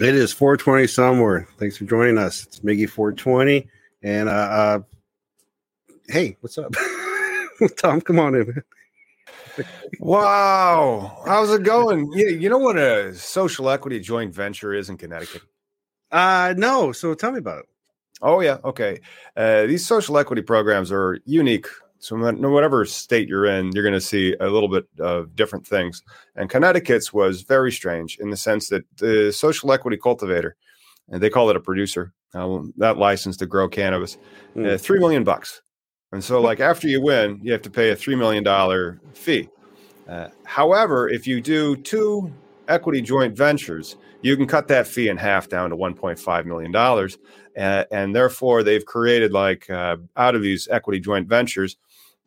It is 420 somewhere. Thanks for joining us. It's Miggy 420. And uh, uh hey, what's up? Tom, come on in. Wow. How's it going? You, you know what a social equity joint venture is in Connecticut? Uh no, so tell me about it. Oh, yeah. Okay. Uh, these social equity programs are unique. So, no whatever state you're in, you're going to see a little bit of different things. And Connecticut's was very strange in the sense that the social equity cultivator, and they call it a producer, uh, that license to grow cannabis, Mm. uh, three million bucks. And so, like after you win, you have to pay a three million dollar fee. Uh, however, if you do two equity joint ventures, you can cut that fee in half down to 1.5 million dollars, uh, and therefore they've created like uh, out of these equity joint ventures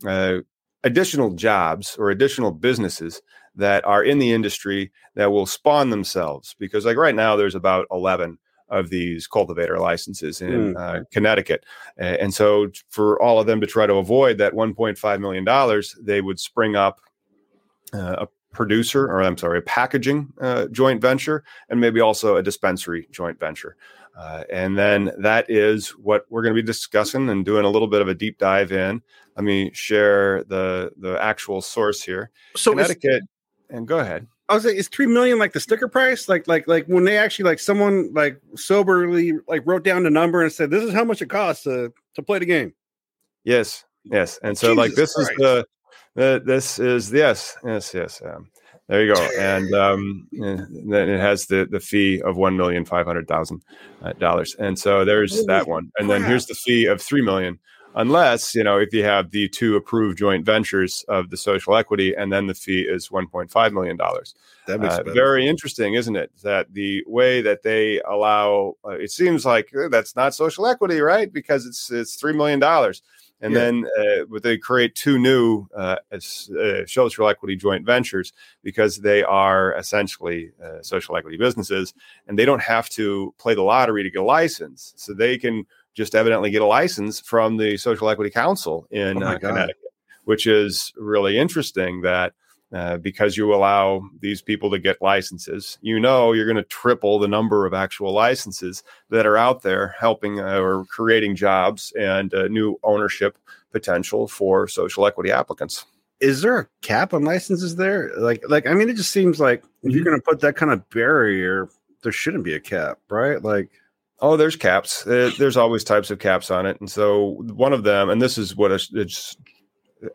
uh, additional jobs or additional businesses that are in the industry that will spawn themselves. Because like right now, there's about 11 of these cultivator licenses in Mm. uh, Connecticut, and so for all of them to try to avoid that 1.5 million dollars, they would spring up uh, a producer, or I'm sorry, a packaging uh, joint venture, and maybe also a dispensary joint venture. Uh, and then that is what we're going to be discussing and doing a little bit of a deep dive in. Let me share the the actual source here. So Connecticut, and go ahead. I was like, is three million like the sticker price? Like like like when they actually like someone like soberly like wrote down the number and said, This is how much it costs to to play the game. Yes, yes. And so, like, Jesus this is the, the this is yes, yes, yes. Um, there you go. And um, then it has the the fee of one million five hundred thousand uh, dollars. And so there's Holy that one. And then here's the fee of three million. Unless you know if you have the two approved joint ventures of the social equity, and then the fee is 1.5 million dollars. That makes Uh, very interesting, isn't it? That the way that they allow uh, it seems like uh, that's not social equity, right? Because it's it's three million dollars, and Yeah. then uh, but they create two new uh, uh, social equity joint ventures because they are essentially uh, social equity businesses, and they don't have to play the lottery to get a license, so they can just evidently get a license from the Social Equity Council in Oh uh, Connecticut, which is really interesting that uh, because you allow these people to get licenses. You know, you're going to triple the number of actual licenses that are out there helping uh, or creating jobs and uh, new ownership potential for social equity applicants. is there a cap on licenses there? Like like I mean it just seems like if you're gonna put that kind of barrier, there shouldn't be a cap, right? Like Oh, there's caps. There's always types of caps on it, and so one of them, and this is what a, it's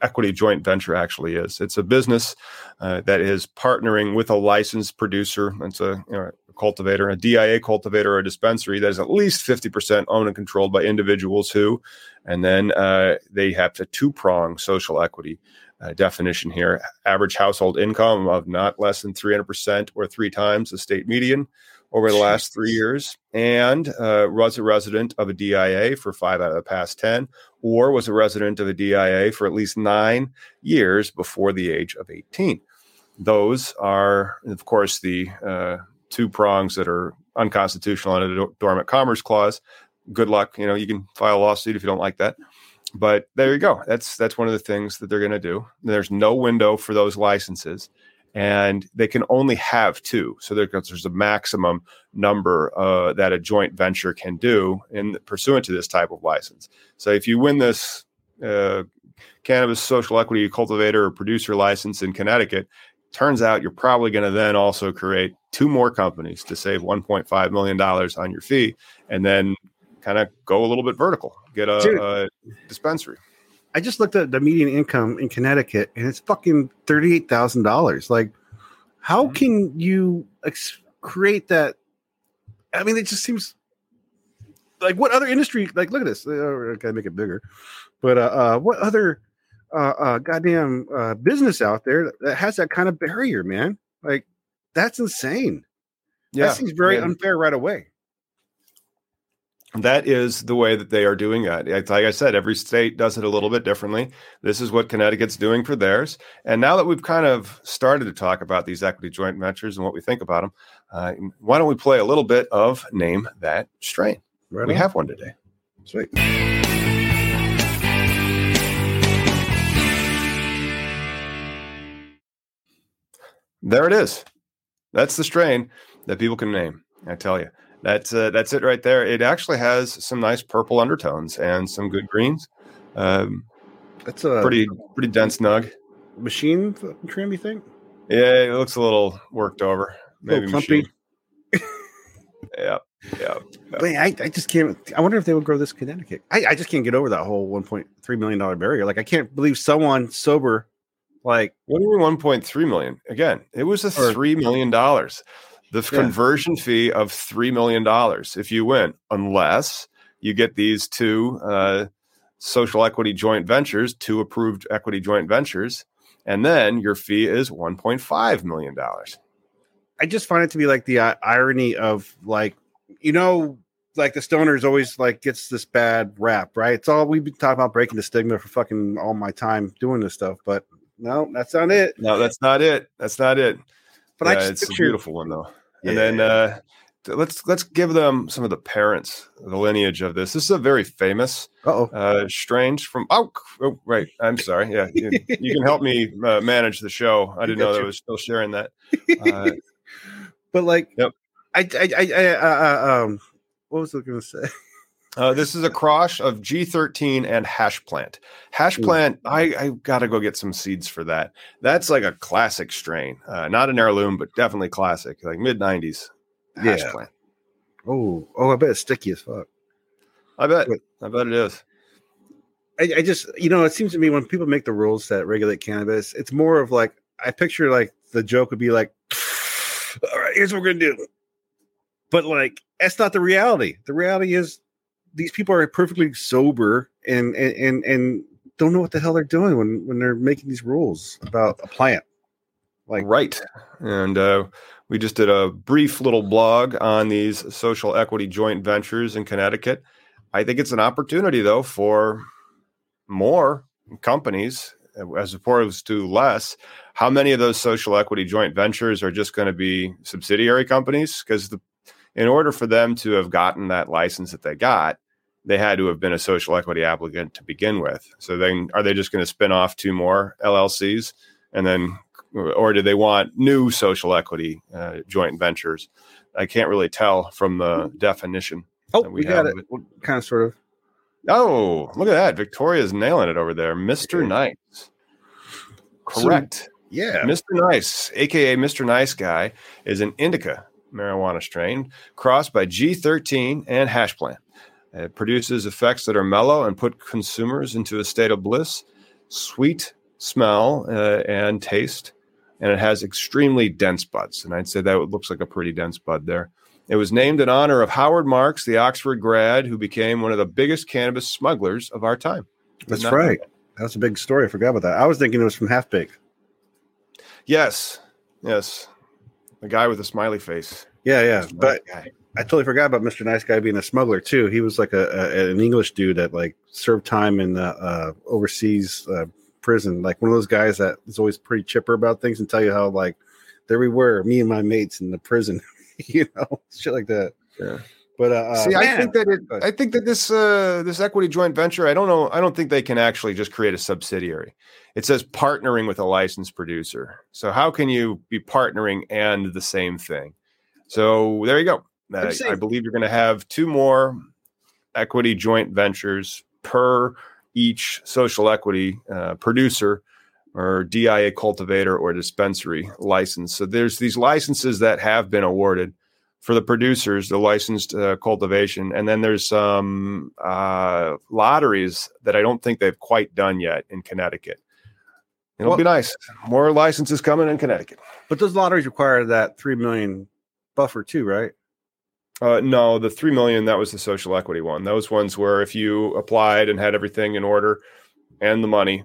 equity joint venture actually is. It's a business uh, that is partnering with a licensed producer. It's a, you know, a cultivator, a DIA cultivator, or a dispensary that is at least fifty percent owned and controlled by individuals who, and then uh, they have a two prong social equity. Uh, definition here average household income of not less than 300% or three times the state median over the last three years and uh, was a resident of a DIA for five out of the past 10, or was a resident of a DIA for at least nine years before the age of 18. Those are, of course, the uh, two prongs that are unconstitutional under the Dormant Commerce Clause. good luck. You know, you can file a lawsuit if you don't like that. But there you go. That's that's one of the things that they're going to do. There's no window for those licenses, and they can only have two. So there, there's a maximum number uh, that a joint venture can do in pursuant to this type of license. So if you win this uh, cannabis social equity cultivator or producer license in Connecticut, turns out you're probably going to then also create two more companies to save 1.5 million dollars on your fee, and then kind of go a little bit vertical, get a, a, dispensary. I just looked at the median income in Connecticut, and it's fucking thirty-eight thousand dollars. Like, how mm-hmm. can you ex- create that? I mean, it just seems like what other industry? Like, look at this. Uh, I gotta make it bigger, but uh, uh what other uh, uh, goddamn uh, business out there that has that kind of barrier, man. Like that's insane. Yeah, that seems very yeah. unfair right away. That is the way that they are doing it. Like I said, every state does it a little bit differently. This is what Connecticut's doing for theirs. And now that we've kind of started to talk about these equity joint ventures and what we think about them, uh, why don't we play a little bit of Name That Strain? Right we on. have one today. Sweet. There it is. That's the strain that people can name. I tell you, that's uh, that's it right there. It actually has some nice purple undertones and some good greens. Um, that's a pretty pretty dense nug. Machine trim, you think? Yeah, it looks a little worked over. Maybe machine. yeah, yeah. But I, I just can't. I wonder if they would grow this Connecticut. I, I just can't get over that whole 1.3 million dollar barrier. Like I can't believe someone sober like what are we 1.3 million? Again, it was a three million dollars. The yeah. conversion fee of three million dollars if you win, unless you get these two uh, social equity joint ventures, two approved equity joint ventures, and then your fee is 1.5 million dollars. I just find it to be like the uh, irony of like you know like the stoners always like gets this bad rap, right? It's all we've been talking about breaking the stigma for fucking all my time doing this stuff, but no, that's not it. No, that's not it. That's not it. But yeah, I just it's picture, a beautiful one though. Yeah. And then uh, let's let's give them some of the parents, the lineage of this. This is a very famous Uh-oh. uh strange from oh, oh right. I'm sorry. Yeah, you, you can help me uh, manage the show. I didn't know that I was still sharing that. Uh, but like, yep. I I I, I uh, uh um, what was I going to say? Uh, this is a cross of G13 and hash plant. Hash plant, I, I got to go get some seeds for that. That's like a classic strain, uh, not an heirloom, but definitely classic, like mid 90s hash yeah. plant. Oh, oh, I bet it's sticky as fuck. I bet. But, I bet it is. I, I just, you know, it seems to me when people make the rules that regulate cannabis, it's more of like, I picture like the joke would be like, all right, here's what we're going to do. But like, that's not the reality. The reality is these people are perfectly sober and and and don't know what the hell they're doing when when they're making these rules about a plant. Like right, and uh, we just did a brief little blog on these social equity joint ventures in Connecticut. I think it's an opportunity though for more companies as opposed to less. How many of those social equity joint ventures are just going to be subsidiary companies? Because in order for them to have gotten that license that they got, they had to have been a social equity applicant to begin with. So then, are they just going to spin off two more LLCs, and then, or do they want new social equity uh, joint ventures? I can't really tell from the definition. Oh, we, we got it. Kind of, sort of. Oh, look at that! Victoria's nailing it over there, Mister Nice. Correct. So, yeah, Mr. Nice, aka Mr. Nice Guy, is an indica marijuana strain crossed by G13 and hash plant. It produces effects that are mellow and put consumers into a state of bliss, sweet smell uh, and taste, and it has extremely dense buds. And I'd say that looks like a pretty dense bud there. It was named in honor of Howard Marks, the Oxford grad who became one of the biggest cannabis smugglers of our time. That's right. That. That's a big story. I forgot about that. I was thinking it was from Half Baked. Yes, yes, the guy with the smiley face. Yeah, yeah, but guy. I totally forgot about Mr. Nice Guy being a smuggler too. He was like a, a an English dude that like served time in the uh, overseas uh, prison. Like one of those guys that is always pretty chipper about things and tell you how like there we were, me and my mates in the prison, you know, shit like that. Yeah. But uh, See, uh, I think that it, I think that this uh, this equity joint venture. I don't know. I don't think they can actually just create a subsidiary. It says partnering with a licensed producer. So how can you be partnering and the same thing? So there you go. Uh, I believe you're going to have two more equity joint ventures per each social equity uh, producer or DIA cultivator or dispensary license. So there's these licenses that have been awarded for the producers, the licensed uh, cultivation, and then there's some uh, lotteries that I don't think they've quite done yet in Connecticut. It'll Well- be nice. More licenses coming in Connecticut. but those lotteries require that three million buffer too, right? Uh, no, the three million that was the social equity one. Those ones where if you applied and had everything in order and the money,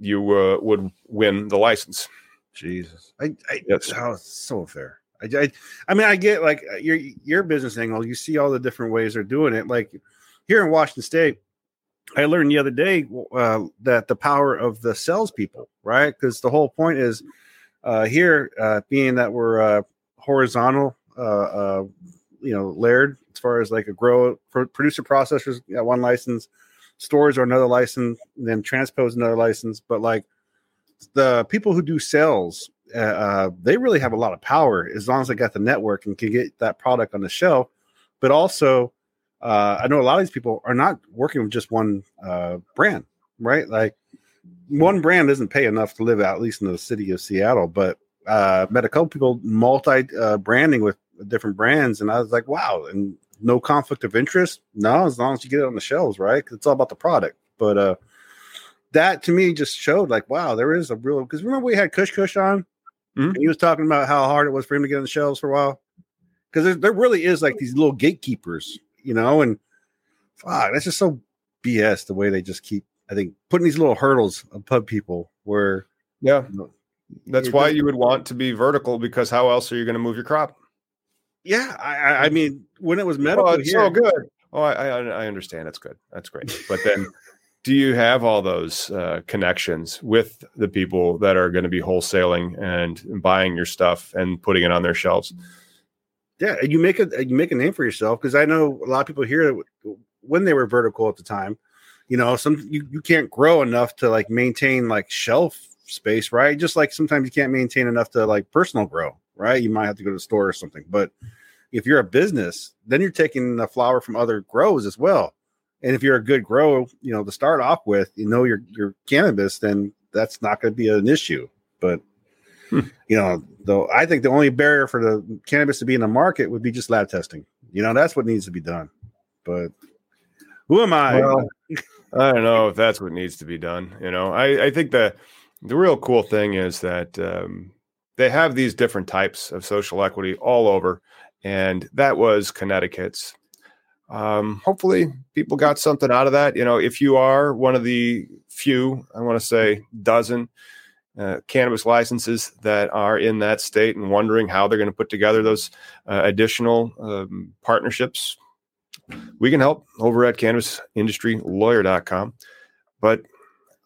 you uh, would win the license. Jesus, I, I Yes. oh, so fair. I, I, I mean, I get like uh, your your business angle. You see all the different ways they're doing it. Like here in Washington State, I learned the other day uh, that the power of the salespeople, right? Because the whole point is uh, here, uh, being that we're uh, horizontal, uh, uh, you know, layered as far as like a grow pro- producer processors got one license, stores are another license, then transpose another license. But like the people who do sales, uh, uh, they really have a lot of power as long as they got the network and can get that product on the shelf. But also, uh, I know a lot of these people are not working with just one uh, brand, right? Like one brand doesn't pay enough to live out, at least in the city of Seattle. But uh, met a couple people multi uh, branding with different brands, and I was like, wow, and no conflict of interest. No, as long as you get it on the shelves, right? 'Cause it's all about the product. But uh, that to me just showed like, wow, there is a real. Because remember we had Kush Kush on, Mhm. and he was talking about how hard it was for him to get on the shelves for a while. Because there, there really is like these little gatekeepers, you know, and fuck, that's just so BS the way they just keep. I think putting these little hurdles above people where Yeah, you know, that's why you would want to be vertical because how else are you going to move your crop? Yeah, I, I, I mean, when it was medical Oh, it's here, so good. Oh, I, I I understand. That's good. That's great. But then, do you have all those uh, connections with the people that are going to be wholesaling and buying your stuff and putting it on their shelves? yeah, you make a you make a name for yourself because I know a lot of people here when they were vertical at the time, you know, some you, you can't grow enough to like maintain like shelf space, right? Just like sometimes you can't maintain enough to like personal grow, right? You might have to go to the store or something. But if you're a business, then you're taking the flower from other grows as well. And if you're a good grow, you know, to start off with, you know your your cannabis, then that's not going to be an issue. But Hmm. you know, though I think the only barrier for the cannabis to be in the market would be just lab testing. You know, that's what needs to be done. But who am I? Well, I don't know if that's what needs to be done. You know, I, I think the the real cool thing is that um, they have these different types of social equity all over, and that was Connecticut's. Um, hopefully, people got something out of that. You know, if you are one of the few, I want to say dozen uh, cannabis licenses that are in that state and wondering how they're going to put together those uh, additional um, partnerships, we can help over at cannabisindustrylawyer.com. But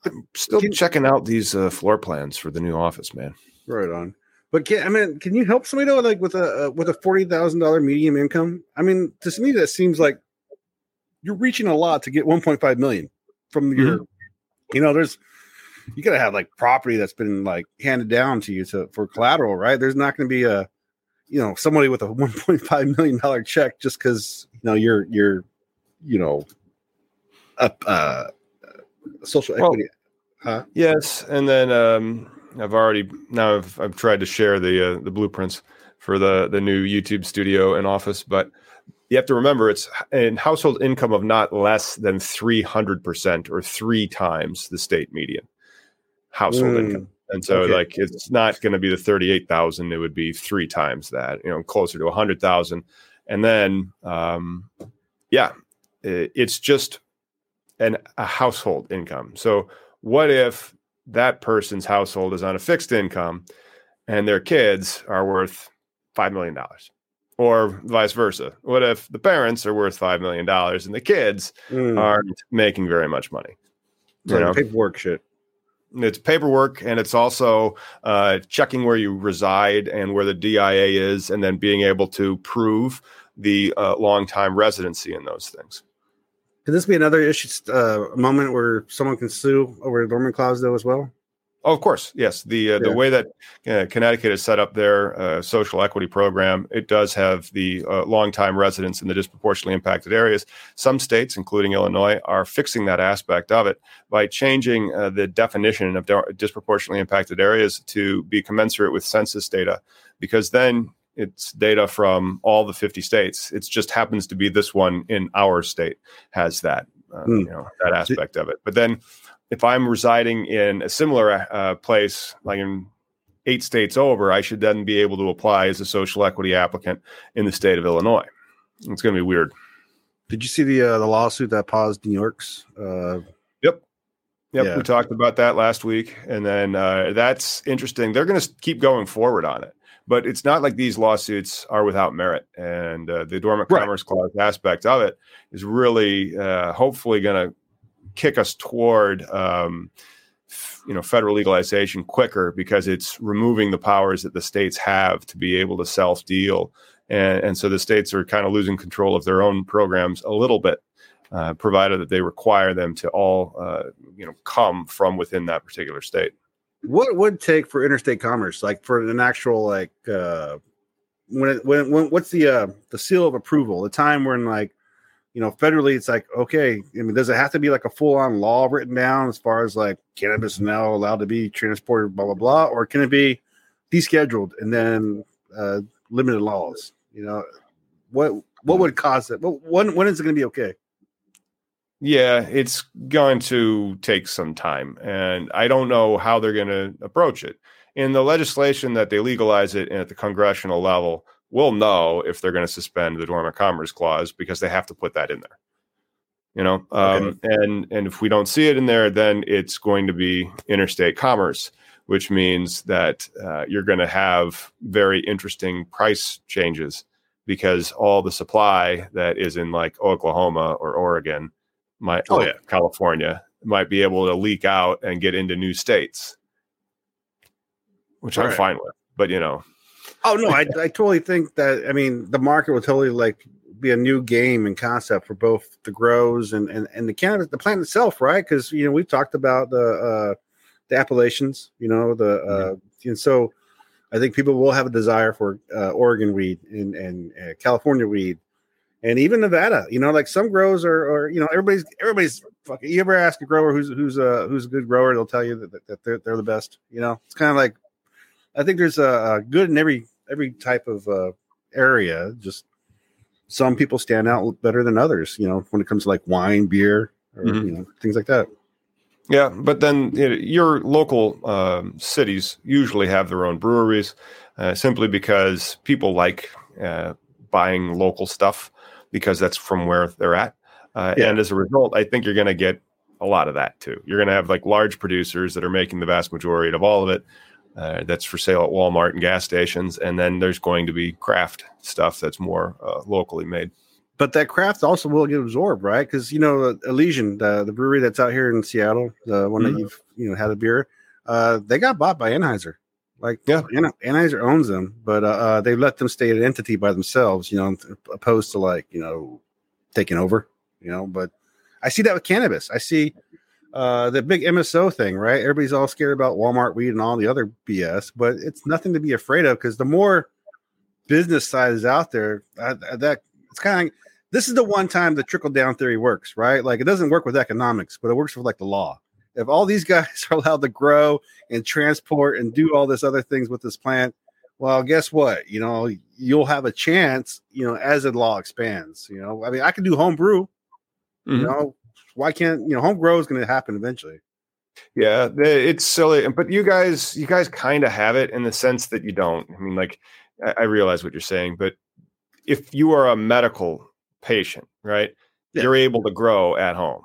I'm still checking out these uh, floor plans for the new office, man. Right on. But can I mean, can you help somebody though, like with a uh, with a forty thousand dollar medium income? I mean, to me, that seems like you're reaching a lot to get one point five million from your. You know, there's you gotta have like property that's been like handed down to you to for collateral, right? There's not going to be a, you know, somebody with a one point five million dollar check just because you know you're you're, you know, a uh, social Well, equity. huh? Yes, and then um, I've already now I've, I've tried to share the uh, the blueprints for the the new YouTube studio and office, but you have to remember it's in household income of not less than three hundred percent or three times the state median household Mm, income. And so, okay. like, it's not going to be the thirty-eight thousand; it would be three times that. You know, closer to a hundred thousand. And then, um, yeah, it's just an a household income. So, what if that person's household is on a fixed income, and their kids are worth five million dollars, or vice versa? What if the parents are worth five million dollars and the kids Mm. aren't making very much money? It's you like know? paperwork shit. it's paperwork and it's also uh, checking where you reside and where the DIA is, and then being able to prove the uh, long time residency in those things. Could this be another issue, uh, moment where someone can sue over dormant clause, though, as well? Oh, of course, yes. The uh, yeah. the way that uh, Connecticut has set up their uh, social equity program, it does have the uh, long time residents in the disproportionately impacted areas. Some states, including Illinois, are fixing that aspect of it by changing uh, the definition of disproportionately impacted areas to be commensurate with census data, because then it's data from all the 50 states. It just happens to be this one in our state has that, mm. you know, that aspect of it. But then if I'm residing in a similar uh, place, like in eight states over, I should then be able to apply as a social equity applicant in the state of Illinois. It's going to be weird. Did you see the uh, the lawsuit that paused New York's? Uh... Yep. Yep, yeah. we talked about that last week, and then uh, that's interesting. They're going to keep going forward on it, but it's not like these lawsuits are without merit. And uh, the dormant right. commerce clause aspect of it is really, uh, hopefully, going to kick us toward um, you know federal legalization quicker because it's removing the powers that the states have to be able to self deal and, and so the states are kind of losing control of their own programs a little bit uh, provided that they require them to all uh, you know come from within that particular state what would take for interstate commerce like for an actual like uh when it, when, when what's the uh the seal of approval the time when like you know, federally, it's like, okay, I mean, does it have to be like a full on law written down as far as like cannabis now allowed to be transported, blah, blah, blah? Or can it be descheduled and then uh, limited laws? You know, what what would cause it? When, when is it going to be okay? Yeah, it's going to take some time. And I don't know how they're going to approach it. In the legislation that they legalize it at the congressional level, we'll know if they're going to suspend the dormant commerce clause because they have to put that in there you know um, okay. and and if we don't see it in there then it's going to be interstate commerce which means that uh, you're going to have very interesting price changes because all the supply that is in like oklahoma or oregon might oh, yeah. california might be able to leak out and get into new states which all i'm right. fine with but you know Oh no, I, I totally think that. I mean, the market will totally like be a new game and concept for both the grows and and, and the cannabis, the plant itself, right? Because you know we've talked about the uh, the appellations, you know, the uh, mm-hmm. and so I think people will have a desire for uh, Oregon weed and and uh, California weed, and even Nevada. You know, like some grows are, are you know, everybody's everybody's. Fucking, you ever ask a grower who's who's a who's a good grower? They'll tell you that, that they're they're the best. You know, it's kind of like I think there's a, a good in every every type of uh, area. Just some people stand out better than others. You know, when it comes to like wine, beer, or mm-hmm. you know things like that. Yeah, but then you know, your local um, cities usually have their own breweries, uh, simply because people like uh, buying local stuff because that's from where they're at. Uh, yeah. And as a result, I think you're going to get a lot of that too. You're going to have like large producers that are making the vast majority of all of it, uh, that's for sale at Walmart and gas stations. And then there's going to be craft stuff that's more uh, locally made. But that craft also will get absorbed, right? Because you know Elysian, the, the brewery that's out here in Seattle, the one mm-hmm. that you've you know had a beer, uh, they got bought by Anheuser. Like yeah, you know, Anheuser owns them, but uh, uh, they let them stay an entity by themselves. You know, opposed to like you know taking over. You know, but I see that with cannabis. I see uh, the big MSO thing, right? Everybody's all scared about Walmart weed and all the other BS, but it's nothing to be afraid of because the more business side is out there, uh, that it's kind of this is the one time the trickle down theory works, right? Like it doesn't work with economics, but it works with like the law. If all these guys are allowed to grow and transport and do all this other things with this plant, well, guess what? You know, you'll have a chance, you know, as the law expands. You know, I mean, I can do home brew, mm-hmm. you know, why can't you know home grow is going to happen eventually? Yeah, it's silly, but you guys, you guys kind of have it in the sense that you don't. I mean, like I realize what you're saying, but if you are a medical patient, right, yeah. you're able to grow at home.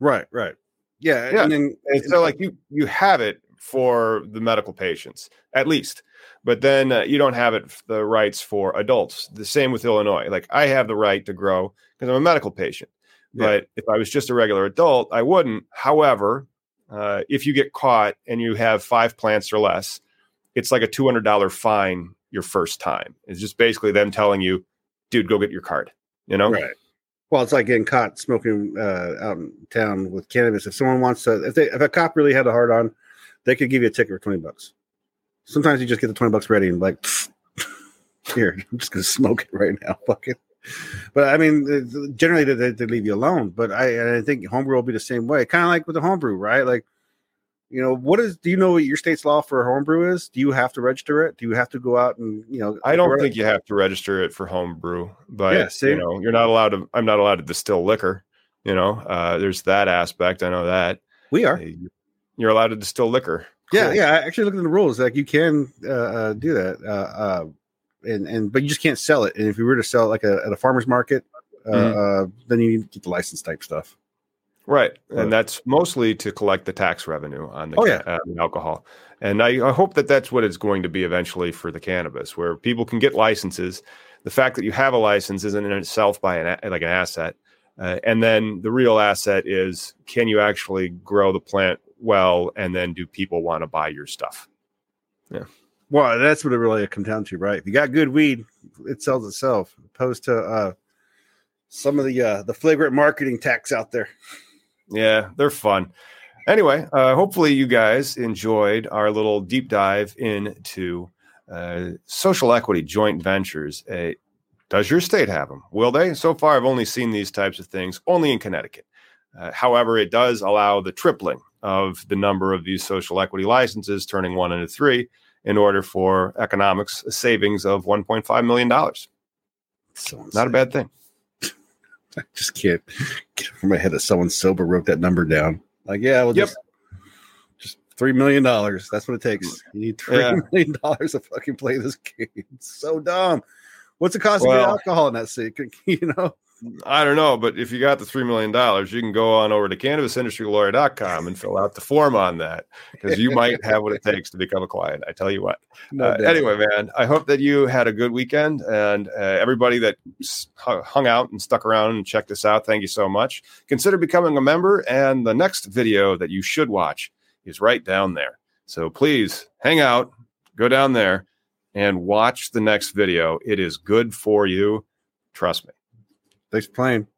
Right, right. Yeah, yeah. And, then, and so like you you have it for the medical patients at least, but then uh, you don't have it the rights for adults. The same with Illinois. Like I have the right to grow because I'm a medical patient. But if I was just a regular adult, I wouldn't. However, uh, if you get caught and you have five plants or less, it's like a $200 fine your first time. It's just basically them telling you, dude, go get your card. You know, Right. Well, it's like getting caught smoking uh, out in town with cannabis. If someone wants to, if they, if a cop really had a hard on, they could give you a ticket for twenty bucks. Sometimes you just get the twenty bucks ready and like, here, I'm just gonna smoke it right now. Fuck it. But I mean, generally they, they leave you alone. But I, I think homebrew will be the same way. Kind of like with the homebrew, right? Like, you know, what is? Do you know what your state's law for homebrew is? Do you have to register it? Do you have to go out and you know? I don't think you have to register it for homebrew but Yeah, you know, you're not allowed to. I'm not allowed to distill liquor. You know, uh, there's that aspect. I know that we are. You're allowed to distill liquor. Yeah, Cool. yeah. I actually looked at the rules. Like you can uh, uh, do that, uh, uh, and and but you just can't sell it. And if you were to sell it like a, at a farmer's market, uh, Mhm. uh, then you need to get the license type stuff. Right, and that's mostly to collect the tax revenue on the, Oh, ca- uh, alcohol. And I, I hope that that's what it's going to be eventually for the cannabis, where people can get licenses. The fact that you have a license isn't in itself by an like an asset, uh, and then the real asset is can you actually grow the plant well, and then do people want to buy your stuff? Yeah. Well, that's what it really comes down to, right? If you got good weed, it sells itself, opposed to uh, some of the uh, the flagrant marketing tax out there. Yeah, they're fun. Anyway, uh, hopefully you guys enjoyed our little deep dive into uh, social equity joint ventures. Uh, does your state have them? Will they? So far, I've only seen these types of things only in Connecticut. Uh, however, it does allow the tripling of the number of these social equity licenses, turning one into three, in order for economics savings of $1.5 million. Not a bad thing. I just can't get it from my head that someone sober wrote that number down. Like, yeah, well, Yep. just just three million dollars. That's what it takes. You need three Yeah. million dollars to fucking play this game. It's so dumb. What's the cost Well- get alcohol in that state? You know, I don't know, but if you got the $3 million, you can go on over to cannabisindustrylawyer.com and fill out the form on that because you might have what it takes to become a client. I tell you what. No Uh, anyway, man, I hope that you had a good weekend and uh, everybody that hung out and stuck around and checked us out. Thank you so much. Consider becoming a member, and the next video that you should watch is right down there. So please hang out, go down there, and watch the next video. It is good for you. Trust me. Thanks for playing.